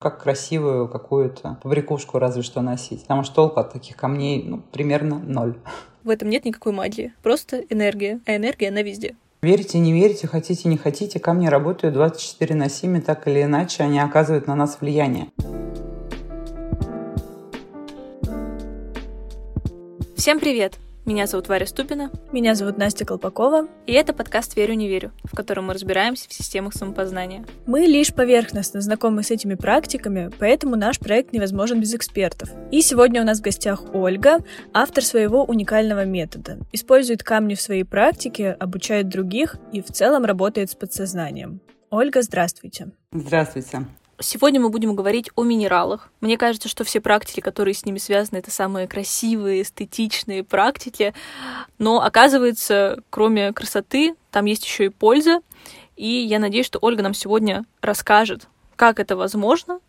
как красивую какую-то побрякушку разве что носить. Потому что толку от таких камней ну, примерно ноль. В этом нет никакой магии, просто энергия, а энергия она везде. Верите, не верите, хотите, не хотите, камни работают 24 на 7, так или иначе они оказывают на нас влияние. Всем привет! Меня зовут Варя Ступина. Меня зовут Настя Колпакова. И это подкаст «Верю, не верю», в котором мы разбираемся в системах самопознания. Мы лишь поверхностно знакомы с этими практиками, поэтому наш проект невозможен без экспертов. И сегодня у нас в гостях Ольга, автор своего уникального метода. Использует камни в своей практике, обучает других и в целом работает с подсознанием. Ольга, здравствуйте. Здравствуйте. Сегодня мы будем говорить о минералах. Мне кажется, что все практики, которые с ними связаны, это самые красивые, эстетичные практики. Но оказывается, кроме красоты, там есть еще и польза. И я надеюсь, что Ольга нам сегодня расскажет, как это возможно.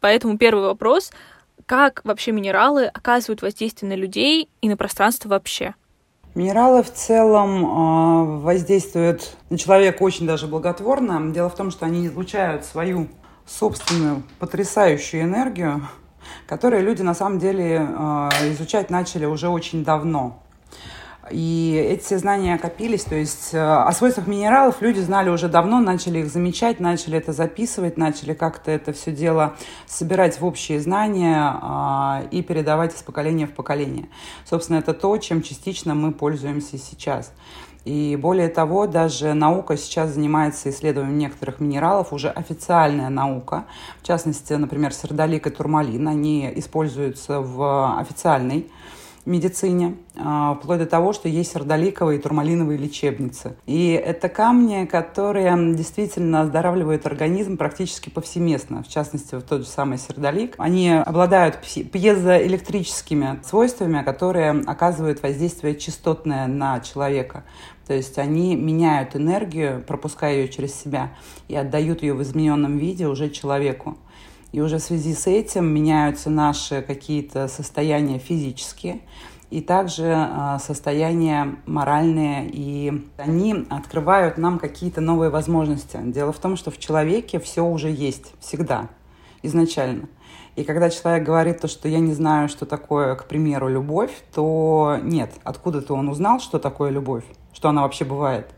Поэтому первый вопрос. Как вообще минералы оказывают воздействие на людей и на пространство вообще? Минералы в целом э, воздействуют на человека очень даже благотворно. Дело в том, что они излучают свою собственную потрясающую энергию, которую люди на самом деле э, изучать начали уже очень давно. И эти знания копились, то есть э, о свойствах минералов люди знали уже давно, начали их замечать, начали это записывать, начали как-то это все дело собирать в общие знания э, и передавать из поколения в поколение. Собственно, это то, чем частично мы пользуемся сейчас. И более того, даже наука сейчас занимается исследованием некоторых минералов, уже официальная наука. В частности, например, сердолик и турмалин, они используются в официальной медицине, а, вплоть до того, что есть сердоликовые и турмалиновые лечебницы. И это камни, которые действительно оздоравливают организм практически повсеместно. В частности, вот тот же самый сердолик. Они обладают пьезоэлектрическими свойствами, которые оказывают воздействие частотное на человека. То есть они меняют энергию, пропуская ее через себя, и отдают ее в измененном виде уже человеку. И уже в связи с этим меняются наши какие-то состояния физические и также а, состояния моральные, и они открывают нам какие-то новые возможности. Дело в том, что в человеке все уже есть всегда, изначально. И когда человек говорит то, что я не знаю, что такое, к примеру, любовь, то нет, откуда-то он узнал, что такое любовь, что она вообще бывает.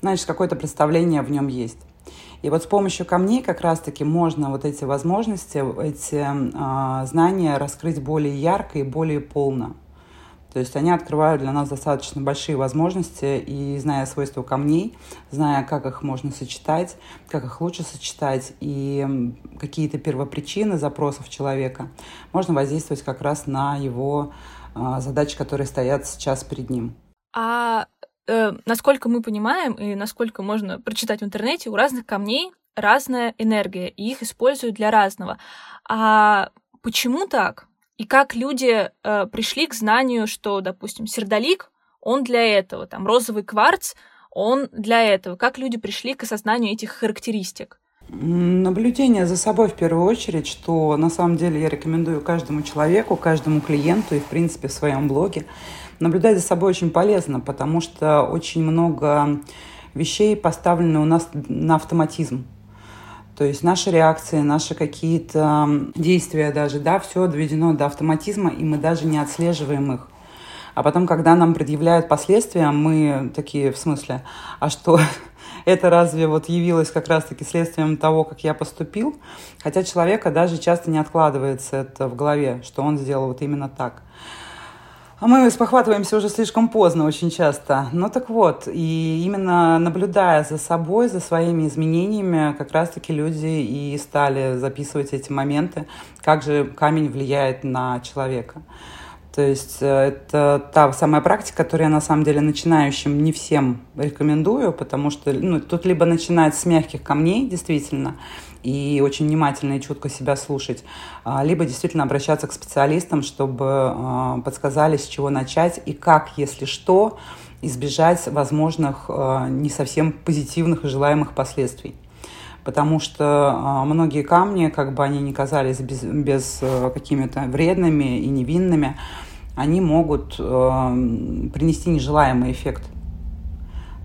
Значит, какое-то представление в нем есть. И вот с помощью камней как раз-таки можно вот эти возможности, эти э, знания раскрыть более ярко и более полно. То есть они открывают для нас достаточно большие возможности, и зная свойства камней, зная, как их можно сочетать, как их лучше сочетать, и какие-то первопричины запросов человека, можно воздействовать как раз на его э, задачи, которые стоят сейчас перед ним. А э, насколько мы понимаем и насколько можно прочитать в интернете, у разных камней разная энергия, и их используют для разного. А почему так? И как люди э, пришли к знанию, что, допустим, сердолик, он для этого, там, розовый кварц, он для этого. Как люди пришли к осознанию этих характеристик? Наблюдение за собой в первую очередь, что на самом деле я рекомендую каждому человеку, каждому клиенту и, в принципе, в своем блоге. Наблюдать за собой очень полезно, потому что очень много вещей поставлены у нас на автоматизм. То есть наши реакции, наши какие-то действия даже, да, все доведено до автоматизма, и мы даже не отслеживаем их. А потом, когда нам предъявляют последствия, мы такие, в смысле, а что, это разве вот явилось как раз-таки следствием того, как я поступил? Хотя человека даже часто не откладывается это в голове, что он сделал вот именно так. А мы спохватываемся уже слишком поздно очень часто. Ну так вот, и именно наблюдая за собой, за своими изменениями, как раз-таки люди и стали записывать эти моменты, как же камень влияет на человека. То есть э, это та самая практика, которую я на самом деле начинающим не всем рекомендую, потому что ну, тут либо начинать с мягких камней, действительно, и очень внимательно и чутко себя слушать, а, либо действительно обращаться к специалистам, чтобы а, подсказали, с чего начать и как, если что, избежать возможных а, не совсем позитивных и желаемых последствий. Потому что многие камни, как бы они ни казались без, без какими-то вредными и невинными, они могут принести нежелаемый эффект.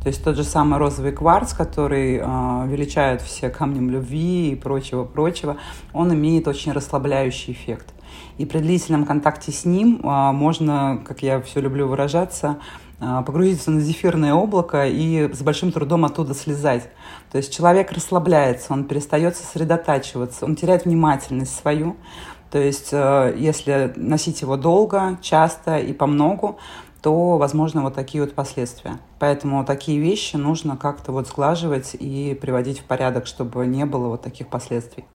То есть тот же самый розовый кварц, который э, величают все камнем любви и прочего-прочего, он имеет очень расслабляющий эффект. И при длительном контакте с ним э, можно, как я все люблю выражаться, э, погрузиться на зефирное облако и с большим трудом оттуда слезать. То есть человек расслабляется, он перестает сосредотачиваться, он теряет внимательность свою. То есть э, если носить его долго, часто и по многу, то возможно вот такие вот последствия. Поэтому такие вещи нужно как-то вот сглаживать и приводить в порядок, чтобы не было вот таких последствий.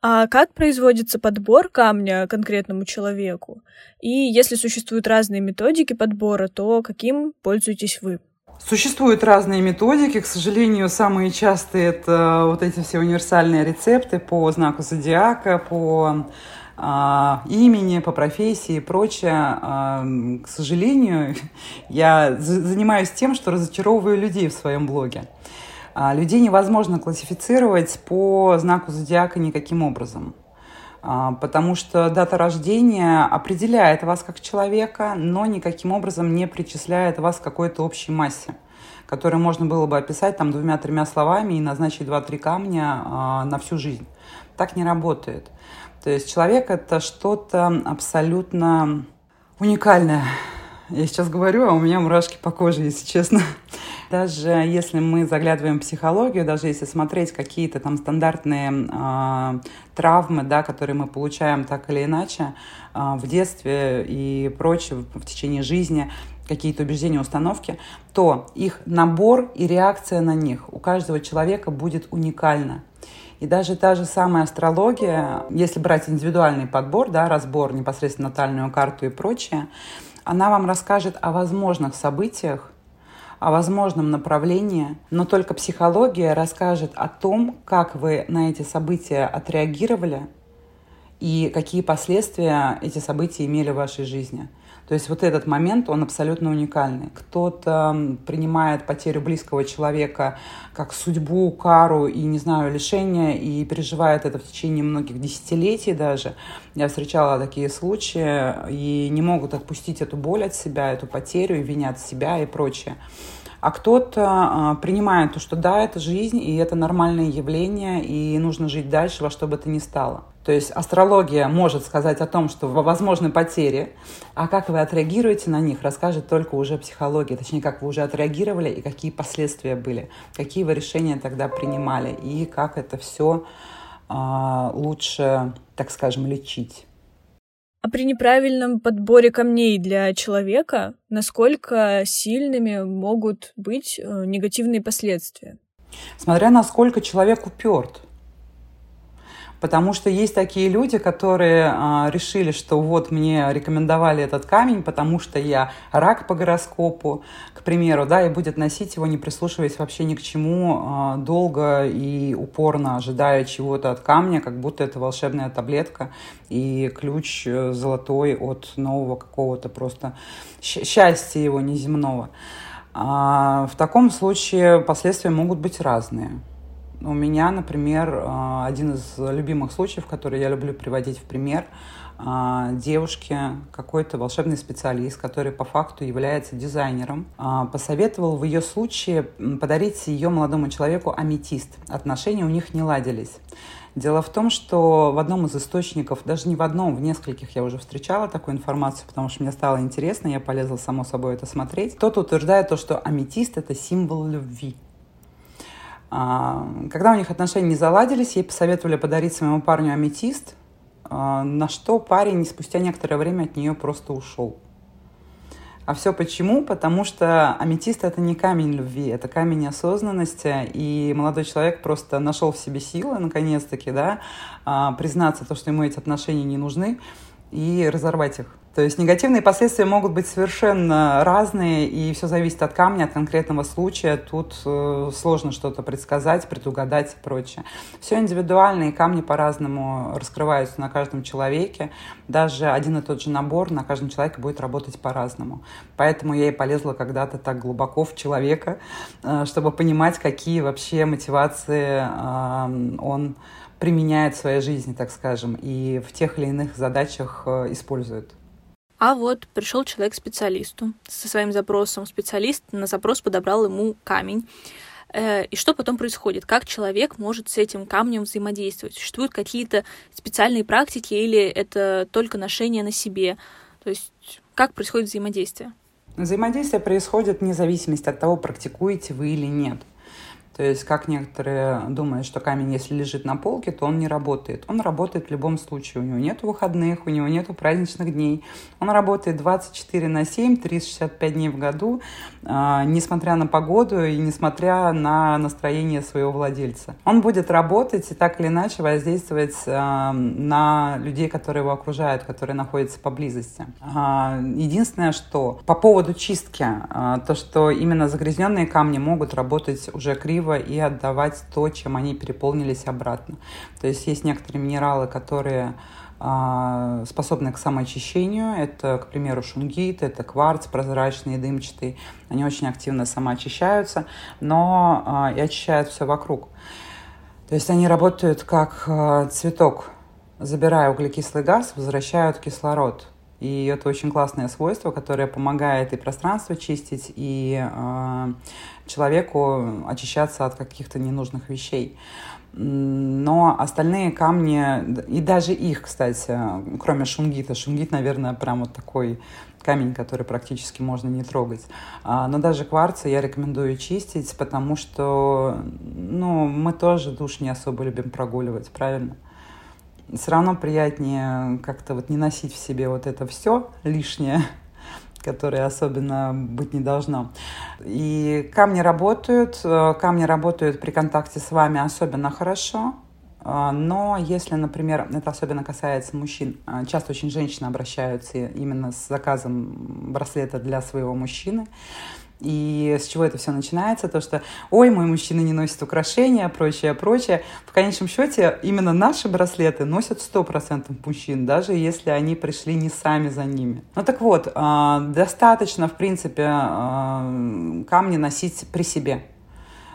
А как производится подбор камня конкретному человеку? И если существуют разные методики подбора, то каким пользуетесь вы? Существуют разные методики. К сожалению, самые частые это вот эти все универсальные рецепты по знаку зодиака, по а, имени, по профессии и прочее. А, к сожалению, я занимаюсь тем, что разочаровываю людей в своем блоге. А, людей невозможно классифицировать по знаку зодиака никаким образом. Потому что дата рождения определяет вас как человека, но никаким образом не причисляет вас к какой-то общей массе, которую можно было бы описать там двумя-тремя словами и назначить два-три камня на всю жизнь. Так не работает. То есть человек это что-то абсолютно уникальное. Я сейчас говорю, а у меня мурашки по коже, если честно. Даже если мы заглядываем в психологию, даже если смотреть какие-то там стандартные э, травмы, да, которые мы получаем так или иначе э, в детстве и прочее, в течение жизни, какие-то убеждения, установки, то их набор и реакция на них у каждого человека будет уникальна. И даже та же самая астрология, если брать индивидуальный подбор, да, разбор, непосредственно натальную карту и прочее, она вам расскажет о возможных событиях, о возможном направлении, но только психология расскажет о том, как вы на эти события отреагировали и какие последствия эти события имели в вашей жизни. То есть вот этот момент, он абсолютно уникальный. Кто-то принимает потерю близкого человека как судьбу, кару и, не знаю, лишение, и переживает это в течение многих десятилетий даже. Я встречала такие случаи, и не могут отпустить эту боль от себя, эту потерю, и винят себя и прочее а кто-то а, принимает то, что да, это жизнь, и это нормальное явление, и нужно жить дальше во что бы то ни стало. То есть астрология может сказать о том, что возможны потери, а как вы отреагируете на них, расскажет только уже психология, точнее, как вы уже отреагировали и какие последствия были, какие вы решения тогда принимали, и как это все а, лучше, так скажем, лечить. А при неправильном подборе камней для человека, насколько сильными могут быть э, негативные последствия? Смотря насколько человек уперт. Потому что есть такие люди, которые а, решили, что вот мне рекомендовали этот камень, потому что я рак по гороскопу, к примеру, да, и будет носить его, не прислушиваясь вообще ни к чему, а, долго и упорно ожидая чего-то от камня, как будто это волшебная таблетка и ключ э, золотой от нового какого-то просто счастья его неземного. А, в таком случае последствия могут быть разные. У меня, например, э, один из любимых случаев, который я люблю приводить в пример, э, девушке какой-то волшебный специалист, который по факту является дизайнером, э, посоветовал в ее случае подарить ее молодому человеку аметист. Отношения у них не ладились. Дело в том, что в одном из источников, даже не в одном, в нескольких я уже встречала такую информацию, потому что мне стало интересно, я полезла, само собой, это смотреть. Кто-то утверждает то, что аметист — это символ любви. А, когда у них отношения не заладились, ей посоветовали подарить своему парню аметист, а, на что парень спустя некоторое время от нее просто ушел. А все почему? Потому что аметист это не камень любви, это камень осознанности, и молодой человек просто нашел в себе силы, наконец-таки, да, а, признаться то, что ему эти отношения не нужны, и разорвать их. То есть негативные последствия могут быть совершенно разные, и все зависит от камня, от конкретного случая. Тут э, сложно что-то предсказать, предугадать и прочее. Все индивидуально, и камни по-разному раскрываются на каждом человеке. Даже один и тот же набор на каждом человеке будет работать по-разному. Поэтому я и полезла когда-то так глубоко в человека, э, чтобы понимать, какие вообще мотивации э, он применяет в своей жизни, так скажем, и в тех или иных задачах э, использует. А вот пришел человек к специалисту со своим запросом. Специалист на запрос подобрал ему камень. Э, и что потом происходит? Как человек может с этим камнем взаимодействовать? Существуют какие-то специальные практики или это только ношение на себе? То есть как происходит взаимодействие? Взаимодействие происходит вне зависимости от того, практикуете вы или нет. То есть, как некоторые думают, что камень, если лежит на полке, то он не работает. Он работает в любом случае. У него нет выходных, у него нет праздничных дней. Он работает 24 на 7, 365 дней в году, э, несмотря на погоду и несмотря на настроение своего владельца. Он будет работать и так или иначе воздействовать э, на людей, которые его окружают, которые находятся поблизости. Э, единственное, что по поводу чистки, то, что именно загрязненные камни могут работать уже криво красиво и отдавать то, чем они переполнились обратно. То есть есть некоторые минералы, которые а, способны к самоочищению. Это, к примеру, шунгит, это кварц прозрачный, дымчатый. Они очень активно самоочищаются, но а, и очищают все вокруг. То есть они работают как а, цветок. Забирая углекислый газ, возвращают кислород. И это очень классное свойство, которое помогает и пространство чистить, и человеку очищаться от каких-то ненужных вещей. Но остальные камни, и даже их, кстати, кроме шунгита, шунгит, наверное, прям вот такой камень, который практически можно не трогать. А, но даже кварцы я рекомендую чистить, потому что ну, мы тоже душ не особо любим прогуливать, правильно? все равно приятнее как-то вот не носить в себе вот это все лишнее, которое особенно быть не должно. И камни работают, э, камни работают при контакте с вами особенно хорошо, э, но если, например, это особенно касается мужчин, э, часто очень женщины обращаются именно с заказом браслета для своего мужчины, и с чего это все начинается? То, что, ой, мой мужчина не носит украшения, прочее, прочее. В конечном счете, именно наши браслеты носят 100% мужчин, даже если они пришли не сами за ними. Ну так вот, а, достаточно, в принципе, а, камни носить при себе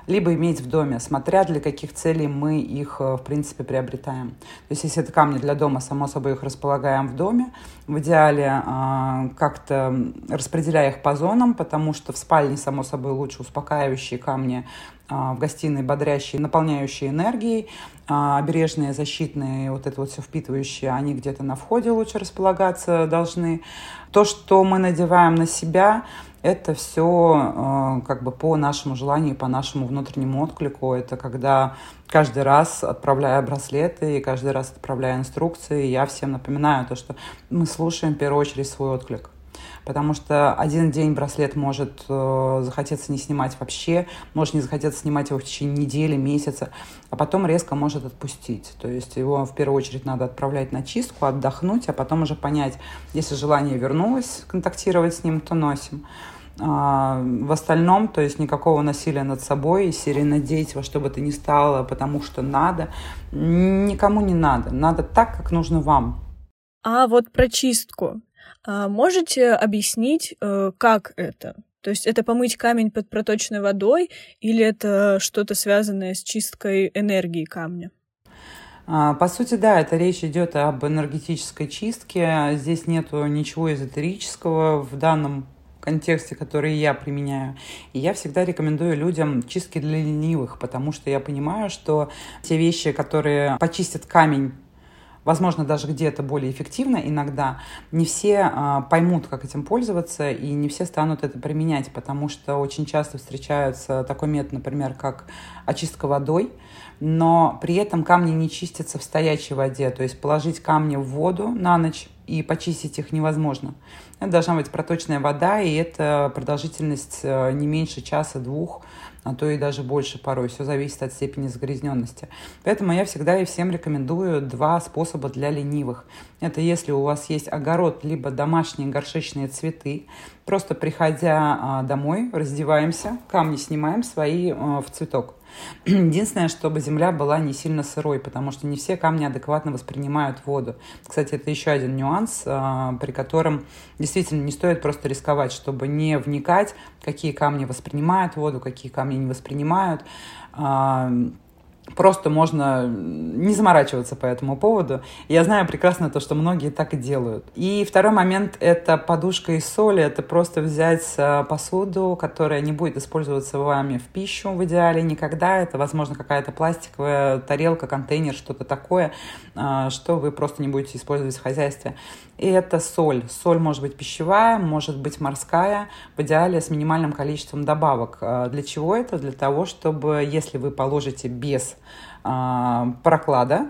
либо иметь в доме, смотря для каких целей мы их, э, в принципе, приобретаем. То есть, если это камни для дома, само собой их располагаем в доме, в идеале э, как-то распределяя их по зонам, потому что в спальне, само собой, лучше успокаивающие камни, в гостиной бодрящие, наполняющие энергией, э, обережные, защитные, вот это вот все впитывающие, они где-то на входе лучше располагаться должны. То, что мы надеваем на себя, это все э, как бы по нашему желанию, по нашему внутреннему отклику. Это когда каждый раз отправляя браслеты и каждый раз отправляя инструкции, я всем напоминаю то, что мы слушаем в первую очередь свой отклик. Потому что один день браслет может э, захотеться не снимать вообще, может не захотеться снимать его в течение недели, месяца, а потом резко может отпустить. То есть его в первую очередь надо отправлять на чистку, отдохнуть, а потом уже понять, если желание вернулось контактировать с ним, то носим. А, в остальном, то есть никакого насилия над собой, серии надеть во что бы то ни стало, потому что надо, никому не надо. Надо так, как нужно вам. А вот про чистку. А можете объяснить, э, как это? То есть это помыть камень под проточной водой или это что-то связанное с чисткой энергии камня? А, по сути, да, это речь идет об энергетической чистке. Здесь нету ничего эзотерического в данном контексте, который я применяю. И я всегда рекомендую людям чистки для ленивых, потому что я понимаю, что те вещи, которые почистят камень возможно, даже где-то более эффективно иногда, не все а, поймут, как этим пользоваться, и не все станут это применять, потому что очень часто встречаются такой метод, например, как очистка водой, но при этом камни не чистятся в стоячей воде, то есть положить камни в воду на ночь и почистить их невозможно. Это должна быть проточная вода, и это продолжительность э, не меньше часа-двух, а то и даже больше порой. Все зависит от степени загрязненности. Поэтому я всегда и всем рекомендую два способа для ленивых. Это если у вас есть огород, либо домашние горшечные цветы. Просто приходя а, домой, раздеваемся, камни снимаем свои э, в цветок. Единственное, чтобы земля была не сильно сырой, потому что не все камни адекватно воспринимают воду. Кстати, это еще один нюанс, а, при котором действительно не стоит просто рисковать, чтобы не вникать, какие камни воспринимают воду, какие камни не воспринимают. Просто можно не заморачиваться по этому поводу. Я знаю прекрасно то, что многие так и делают. И второй момент – это подушка из соли. Это просто взять э, посуду, которая не будет использоваться вами в пищу в идеале никогда. Это, возможно, какая-то пластиковая тарелка, контейнер, что-то такое, э, что вы просто не будете использовать в хозяйстве. И это соль. Соль может быть пищевая, может быть морская, в идеале с минимальным количеством добавок. А, для чего это? Для того, чтобы если вы положите без а, проклада,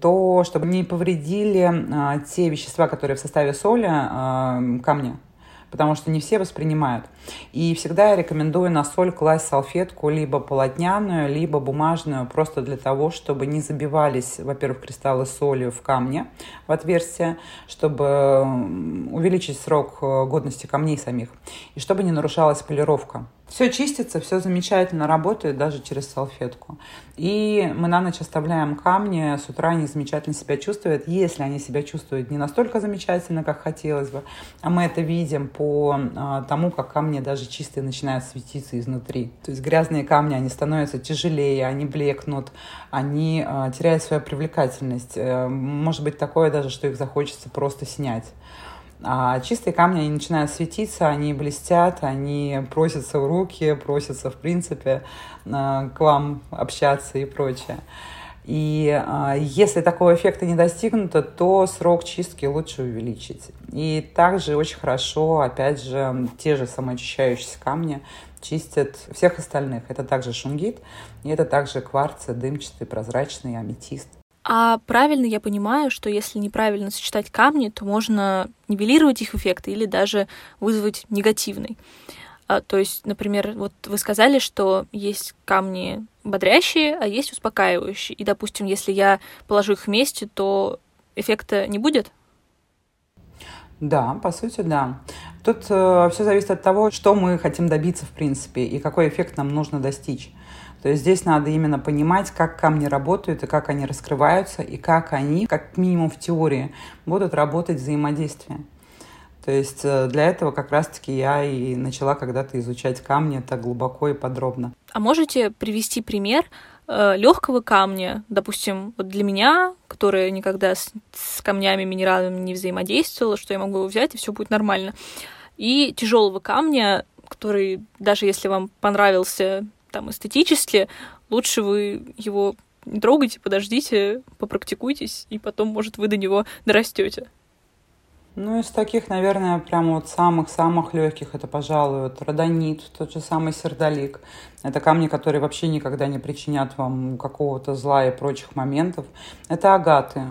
то чтобы не повредили а, те вещества, которые в составе соли, камня потому что не все воспринимают. И всегда я рекомендую на соль класть салфетку либо полотняную, либо бумажную, просто для того, чтобы не забивались, во-первых, кристаллы соли в камне, в отверстие, чтобы увеличить срок э, годности камней самих, и чтобы не нарушалась полировка. Все чистится, все замечательно работает даже через салфетку. И мы на ночь оставляем камни, с утра они замечательно себя чувствуют. Если они себя чувствуют не настолько замечательно, как хотелось бы, а мы это видим по а, тому, как камни даже чистые начинают светиться изнутри. То есть грязные камни, они становятся тяжелее, они блекнут, они а, теряют свою привлекательность. А, может быть такое даже, что их захочется просто снять. А чистые камни, они начинают светиться, они блестят, они просятся в руки, просятся, в принципе, к вам общаться и прочее. И э, если такого эффекта не достигнуто, то срок чистки лучше увеличить. И также очень хорошо, опять же, те же самоочищающиеся камни чистят всех остальных. Это также шунгит, и это также кварцы, дымчатый, прозрачный, аметист. А правильно я понимаю, что если неправильно сочетать камни, то можно нивелировать их эффект или даже вызвать негативный. А, то есть, например, вот вы сказали, что есть камни бодрящие, а есть успокаивающие. И, допустим, если я положу их вместе, то эффекта не будет? Да, по сути, да. Тут э, все зависит от того, что мы хотим добиться, в принципе, и какой эффект нам нужно достичь. То есть здесь надо именно понимать, как камни работают и как они раскрываются, и как они, как минимум в теории, будут работать взаимодействие. То есть э, для этого как раз-таки я и начала когда-то изучать камни так глубоко и подробно. А можете привести пример э, легкого камня, допустим, вот для меня, которая никогда с, с камнями, минералами не взаимодействовала, что я могу взять и все будет нормально, и тяжелого камня, который даже если вам понравился там эстетически, лучше вы его не трогайте, подождите, попрактикуйтесь, и потом, может, вы до него дорастете. Ну, из таких, наверное, прям вот самых-самых легких, это, пожалуй, вот родонит, тот же самый сердолик. Это камни, которые вообще никогда не причинят вам какого-то зла и прочих моментов. Это агаты.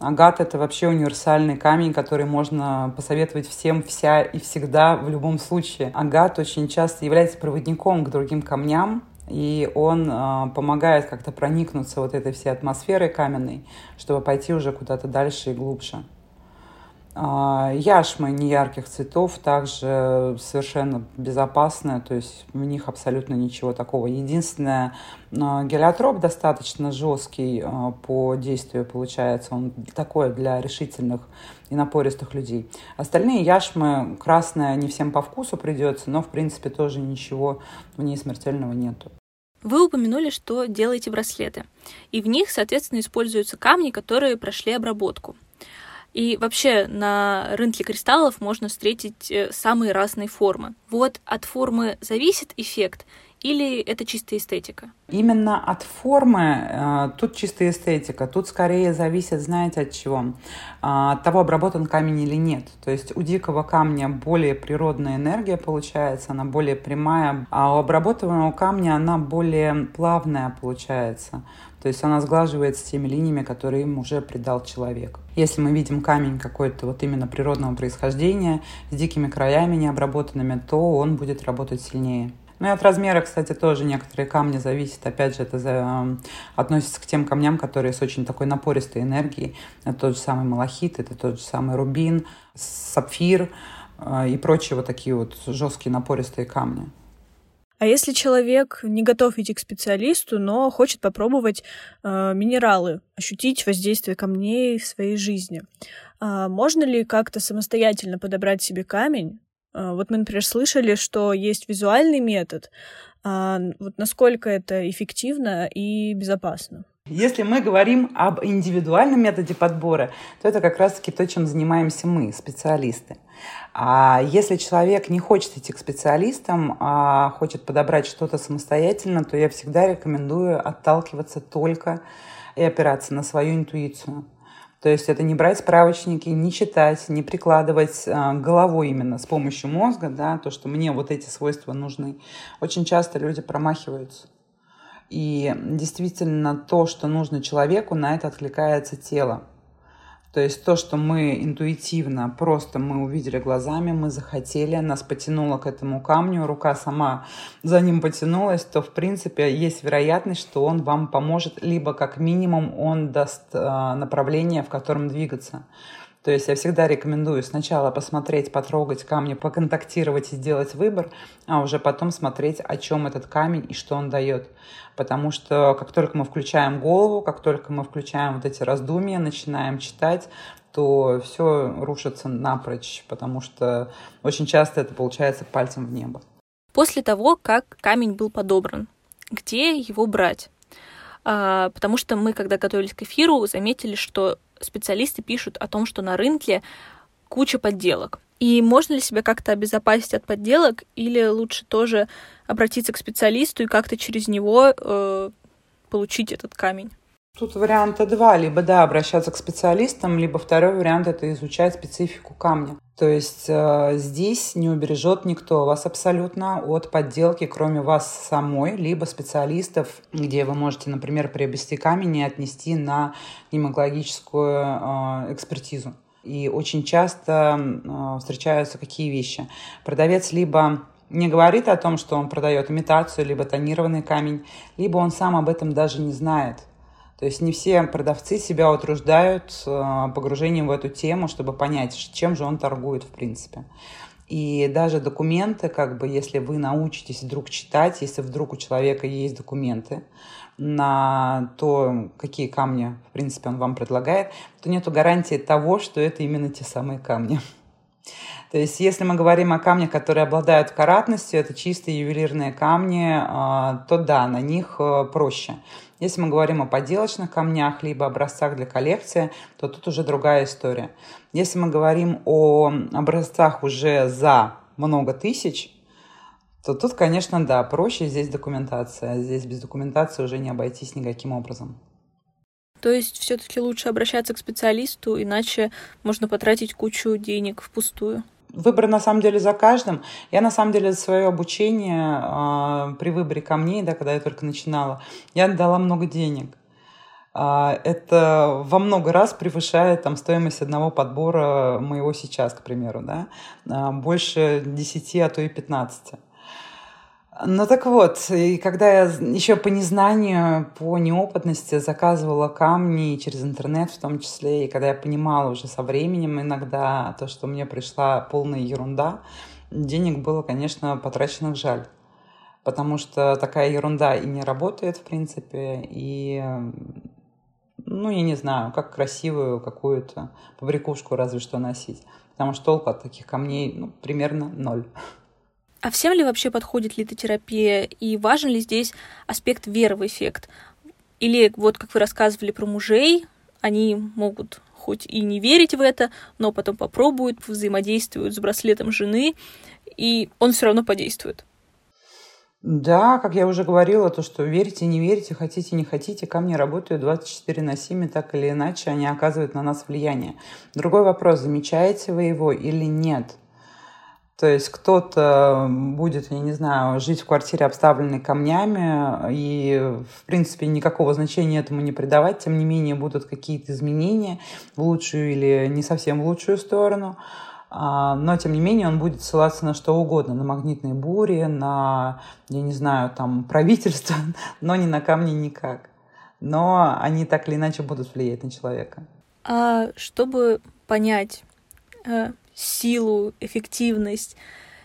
Агат — это вообще универсальный камень, который можно посоветовать всем, вся и всегда, в любом случае. Агат очень часто является проводником к другим камням, и он э, помогает как-то проникнуться вот этой всей атмосферой каменной, чтобы пойти уже куда-то дальше и глубже. А, яшмы неярких цветов также совершенно безопасные, то есть в них абсолютно ничего такого. Единственное, а, гелиотроп достаточно жесткий а, по действию получается, он такой для решительных и напористых людей. Остальные яшмы красная не всем по вкусу придется, но в принципе тоже ничего в ней смертельного нету. Вы упомянули, что делаете браслеты, и в них, соответственно, используются камни, которые прошли обработку. И вообще на рынке кристаллов можно встретить э, самые разные формы. Вот от формы зависит эффект или это чистая эстетика? Именно от формы э, тут чистая эстетика. Тут скорее зависит, знаете, от чего? Э, от того, обработан камень или нет. То есть у дикого камня более природная энергия получается, она более прямая, а у обработанного камня она более плавная получается. То есть она сглаживается теми линиями, которые им уже придал человек. Если мы видим камень какой-то вот именно природного происхождения, с дикими краями необработанными, то он будет работать сильнее. Ну и от размера, кстати, тоже некоторые камни зависят. Опять же, это за, э, относится к тем камням, которые с очень такой напористой энергией. Это тот же самый малахит, это тот же самый рубин, сапфир э, и прочие вот такие вот жесткие напористые камни. А если человек не готов идти к специалисту, но хочет попробовать э, минералы, ощутить воздействие камней в своей жизни, э, можно ли как-то самостоятельно подобрать себе камень? Э, вот мы, например, слышали, что есть визуальный метод, А вот насколько это эффективно и безопасно? Если мы говорим об индивидуальном методе подбора, то это как раз-таки то, чем занимаемся мы, специалисты. А если человек не хочет идти к специалистам, а хочет подобрать что-то самостоятельно, то я всегда рекомендую отталкиваться только и опираться на свою интуицию. То есть это не брать справочники, не читать, не прикладывать а, головой именно с помощью мозга, да, то, что мне вот эти свойства нужны. Очень часто люди промахиваются. И действительно то, что нужно человеку, на это откликается тело. То есть то, что мы интуитивно, просто мы увидели глазами, мы захотели, нас потянуло к этому камню, рука сама за ним потянулась, то в принципе есть вероятность, что он вам поможет, либо как минимум он даст э, направление, в котором двигаться. То есть я всегда рекомендую сначала посмотреть, потрогать камни, поконтактировать и сделать выбор, а уже потом смотреть, о чем этот камень и что он дает. Потому что как только мы включаем голову, как только мы включаем вот эти раздумья, начинаем читать, то все рушится напрочь, потому что очень часто это получается пальцем в небо. После того, как камень был подобран, где его брать? А, потому что мы, когда готовились к эфиру, заметили, что специалисты пишут о том, что на рынке куча подделок. И можно ли себя как-то обезопасить от подделок, или лучше тоже обратиться к специалисту и как-то через него э, получить этот камень? Тут варианта два. Либо, да, обращаться к специалистам, либо второй вариант – это изучать специфику камня. То есть э, здесь не убережет никто вас абсолютно от подделки, кроме вас самой, либо специалистов, где вы можете, например, приобрести камень и отнести на гемологическую э, экспертизу. И очень часто э, встречаются какие вещи. Продавец либо не говорит о том, что он продает имитацию, либо тонированный камень, либо он сам об этом даже не знает. То есть не все продавцы себя утруждают э, погружением в эту тему, чтобы понять, чем же он торгует в принципе. И даже документы, как бы, если вы научитесь вдруг читать, если вдруг у человека есть документы на то, какие камни, в принципе, он вам предлагает, то нет гарантии того, что это именно те самые камни. То есть, если мы говорим о камнях, которые обладают каратностью, это чистые ювелирные камни, э, то да, на них э, проще. Если мы говорим о поделочных камнях, либо образцах для коллекции, то тут уже другая история. Если мы говорим о образцах уже за много тысяч, то тут, конечно, да, проще здесь документация. Здесь без документации уже не обойтись никаким образом. То есть все-таки лучше обращаться к специалисту, иначе можно потратить кучу денег впустую. Выбор на самом деле за каждым. Я на самом деле за свое обучение э, при выборе камней, да, когда я только начинала, я дала много денег. Э, это во много раз превышает там, стоимость одного подбора моего сейчас, к примеру. Да? Э, больше 10, а то и 15. Ну так вот, и когда я еще по незнанию, по неопытности заказывала камни через интернет в том числе, и когда я понимала уже со временем иногда то, что мне пришла полная ерунда, денег было, конечно, потраченных жаль. Потому что такая ерунда и не работает, в принципе, и, ну, я не знаю, как красивую какую-то побрякушку разве что носить. Потому что толку от таких камней, ну, примерно ноль. А всем ли вообще подходит литотерапия и важен ли здесь аспект веры в эффект? Или вот как вы рассказывали про мужей, они могут хоть и не верить в это, но потом попробуют, взаимодействуют с браслетом жены, и он все равно подействует. Да, как я уже говорила, то, что верите, не верите, хотите, не хотите, камни работают 24 на 7, и так или иначе они оказывают на нас влияние. Другой вопрос, замечаете вы его или нет – то есть кто-то будет, я не знаю, жить в квартире, обставленной камнями, и, в принципе, никакого значения этому не придавать. Тем не менее, будут какие-то изменения в лучшую или не совсем в лучшую сторону. А, но, тем не менее, он будет ссылаться на что угодно, на магнитные бури, на, я не знаю, там, правительство, но не на камни никак. Но они так или иначе будут влиять на человека. А чтобы понять, э, силу, эффективность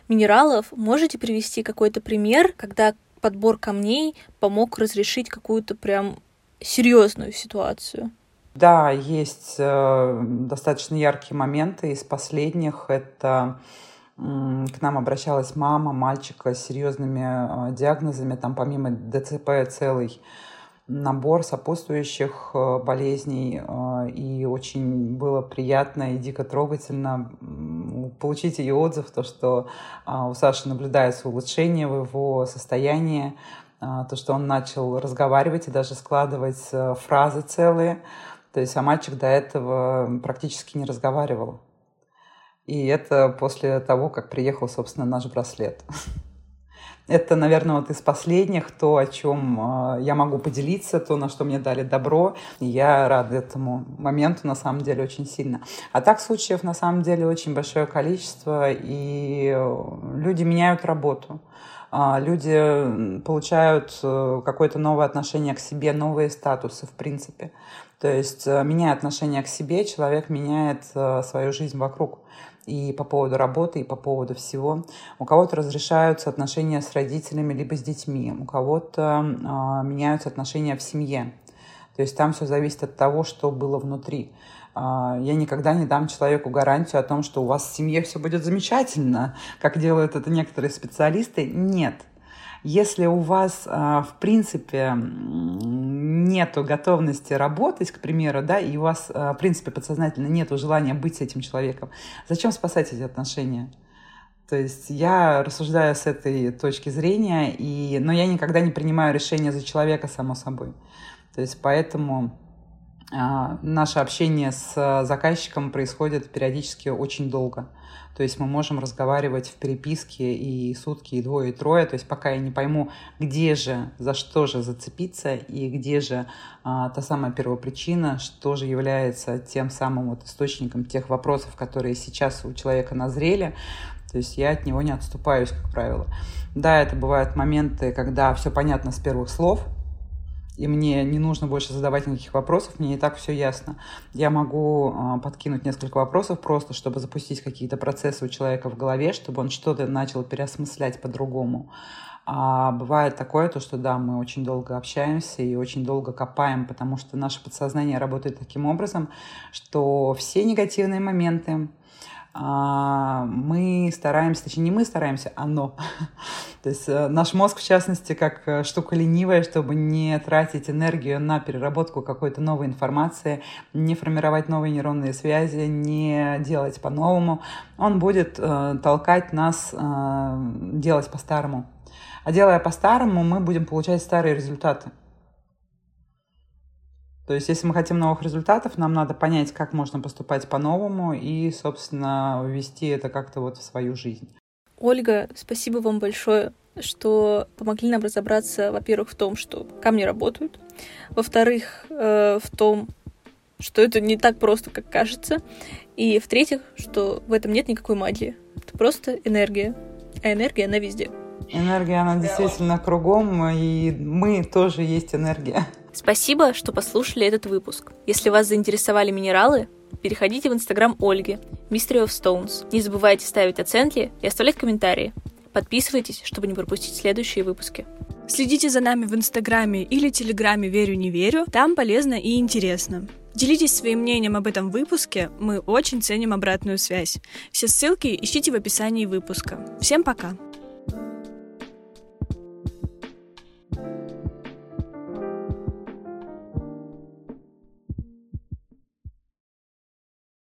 минералов, можете привести какой-то пример, когда подбор камней помог разрешить какую-то прям серьезную ситуацию? Да, есть э, достаточно яркие моменты. Из последних это к нам обращалась мама мальчика с серьезными диагнозами, там помимо ДЦП целый набор сопутствующих э, болезней, э, и очень было приятно и дико трогательно получить ее отзыв, то, что а, у Саши наблюдается улучшение в его состоянии, а, то, что он начал разговаривать и даже складывать э, фразы целые. То есть, а мальчик до этого практически не разговаривал. И это после того, как приехал, собственно, наш браслет. Это, наверное, вот из последних то, о чем э, я могу поделиться, то, на что мне дали добро. Я рада этому моменту, на самом деле, очень сильно. А так случаев, на самом деле, очень большое количество, и э, люди меняют работу а, люди получают э, какое-то новое отношение к себе, новые статусы, в принципе. То есть, меняя отношение к себе, человек меняет свою жизнь вокруг и по поводу работы, и по поводу всего. У кого-то разрешаются отношения с родителями либо с детьми, у кого-то э, меняются отношения в семье. То есть там все зависит от того, что было внутри. Э, я никогда не дам человеку гарантию о том, что у вас в семье все будет замечательно, как делают это некоторые специалисты. Нет. Если у вас, а, в принципе, нету готовности работать, к примеру, да, и у вас, а, в принципе, подсознательно нету желания быть с этим человеком, зачем спасать эти отношения? То есть я рассуждаю с этой точки зрения, и, но я никогда не принимаю решения за человека, само собой. То есть поэтому а, наше общение с заказчиком происходит периодически очень долго. То есть мы можем разговаривать в переписке и сутки, и двое, и трое. То есть пока я не пойму, где же, за что же зацепиться, и где же а, та самая первопричина, что же является тем самым вот источником тех вопросов, которые сейчас у человека назрели, то есть я от него не отступаюсь, как правило. Да, это бывают моменты, когда все понятно с первых слов, и мне не нужно больше задавать никаких вопросов, мне и так все ясно. Я могу э, подкинуть несколько вопросов просто, чтобы запустить какие-то процессы у человека в голове, чтобы он что-то начал переосмыслять по-другому. А бывает такое, то, что да, мы очень долго общаемся и очень долго копаем, потому что наше подсознание работает таким образом, что все негативные моменты, а, мы стараемся, точнее не мы стараемся, а оно. То есть э, наш мозг, в частности, как э, штука ленивая, чтобы не тратить энергию на переработку какой-то новой информации, не формировать новые нейронные связи, не делать по-новому, он будет э, толкать нас делать по-старому. А делая по-старому, мы будем получать старые результаты. То есть, если мы хотим новых результатов, нам надо понять, как можно поступать по-новому и, собственно, ввести это как-то вот в свою жизнь. Ольга, спасибо вам большое, что помогли нам разобраться, во-первых, в том, что камни работают, во-вторых, э, в том, что это не так просто, как кажется, и в-третьих, что в этом нет никакой магии. Это просто энергия, а энергия, она везде. Энергия, она действительно кругом, и мы тоже есть энергия. Спасибо, что послушали этот выпуск. Если вас заинтересовали минералы, переходите в инстаграм Ольги, Mystery of Stones. Не забывайте ставить оценки и оставлять комментарии. Подписывайтесь, чтобы не пропустить следующие выпуски. Следите за нами в Инстаграме или Телеграме «Верю, не верю». Там полезно и интересно. Делитесь своим мнением об этом выпуске, мы очень ценим обратную связь. Все ссылки ищите в описании выпуска. Всем пока!